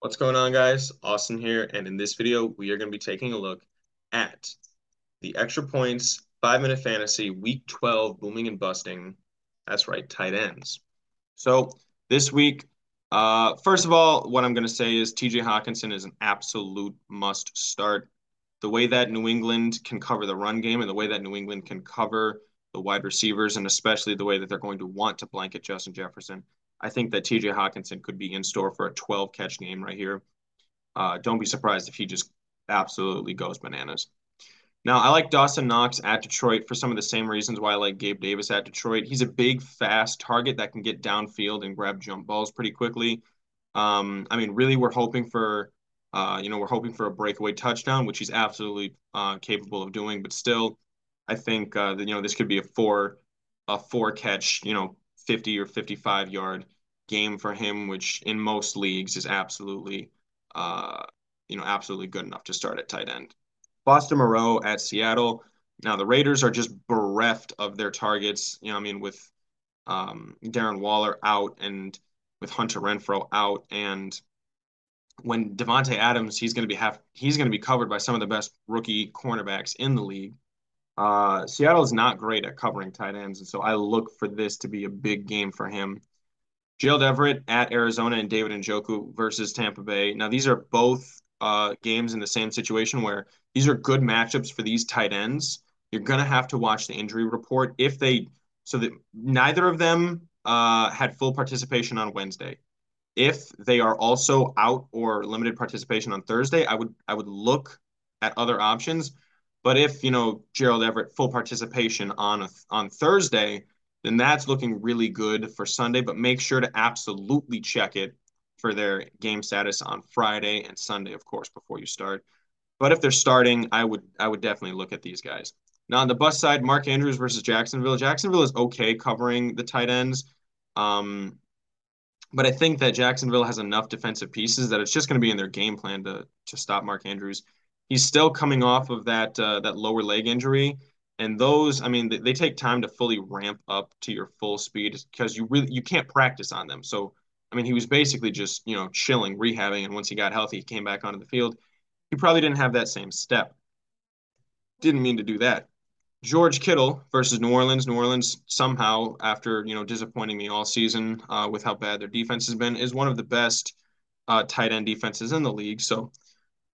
What's going on, guys? Austin here, and in this video, we are going to be taking a look at the extra points, five minute fantasy, week 12, booming and busting. That's right, tight ends. So this week, uh, first of all, what I'm going to say is TJ Hockenson is an absolute must start. The way that New England can cover the run game and the way that New England can cover the wide receivers, and especially the way that they're going to want to blanket Justin Jefferson I think that TJ Hockenson could be in store for a 12 catch game right here. Uh, don't be surprised if he just absolutely goes bananas. Now, I like Dawson Knox at Detroit for some of the same reasons why I like Gabe Davis at Detroit. He's a big, fast target that can get downfield and grab jump balls pretty quickly. Um, I mean, really, we're hoping for, uh, you know, we're hoping for a breakaway touchdown, which he's absolutely uh, capable of doing. But still, I think uh, that you know this could be a four, a four catch, you know, 50 or 55 yard game for him, which in most leagues is absolutely, uh, you know, absolutely good enough to start at tight end. Foster Moreau at Seattle. Now the Raiders are just bereft of their targets. You know, I mean, with um, Darren Waller out and with Hunter Renfrow out, and when Davante Adams, he's going to be half, he's going to be covered by some of the best rookie cornerbacks in the league. Uh, Seattle is not great at covering tight ends, and so I look for this to be a big game for him. Gerald Everett at Arizona and David Njoku versus Tampa Bay. Now, these are both uh, games in the same situation where these are good matchups for these tight ends. You're going to have to watch the injury report if they, so that neither of them uh, had full participation on Wednesday. If they are also out or limited participation on Thursday, I would I would look at other options but if you know Gerald Everett full participation on a, on Thursday, then that's looking really good for Sunday. But make sure to absolutely check it for their game status on Friday and Sunday, of course, before you start. But if they're starting, I would I would definitely look at these guys. Now on the bus side, Mark Andrews versus Jacksonville. Jacksonville is okay covering the tight ends. Um, but I think that Jacksonville has enough defensive pieces that it's just going to be in their game plan to to stop Mark Andrews he's still coming off of that uh, that lower leg injury, and those, I mean, they, take time to fully ramp up to your full speed because you really you can't practice on them. So, I mean, he was basically just you know chilling, rehabbing, and once he got healthy, he came back onto the field. He probably didn't have that same step. Didn't mean to do that. George Kittle versus New Orleans. New Orleans somehow, after you know disappointing me all season uh, with how bad their defense has been, is one of the best uh, tight end defenses in the league. So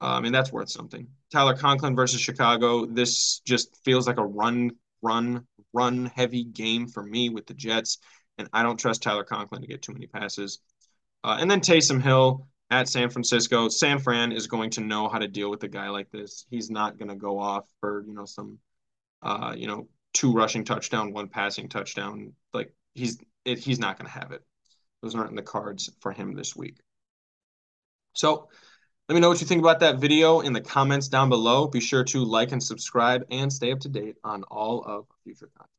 uh, I mean, that's worth something. Tyler Conklin versus Chicago. This just feels like a run, run, run heavy game for me with the Jets, and I don't trust Tyler Conklin to get too many passes. Uh, and then Taysom Hill at San Francisco. San Fran is going to know how to deal with a guy like this. He's not going to go off for you know some, uh, you know, two rushing touchdown, one passing touchdown. Like he's it, he's not going to have it. Those aren't in the cards for him this week. So let me know what you think about that video in the comments down below. Be sure to like and subscribe and stay up to date on all of future content.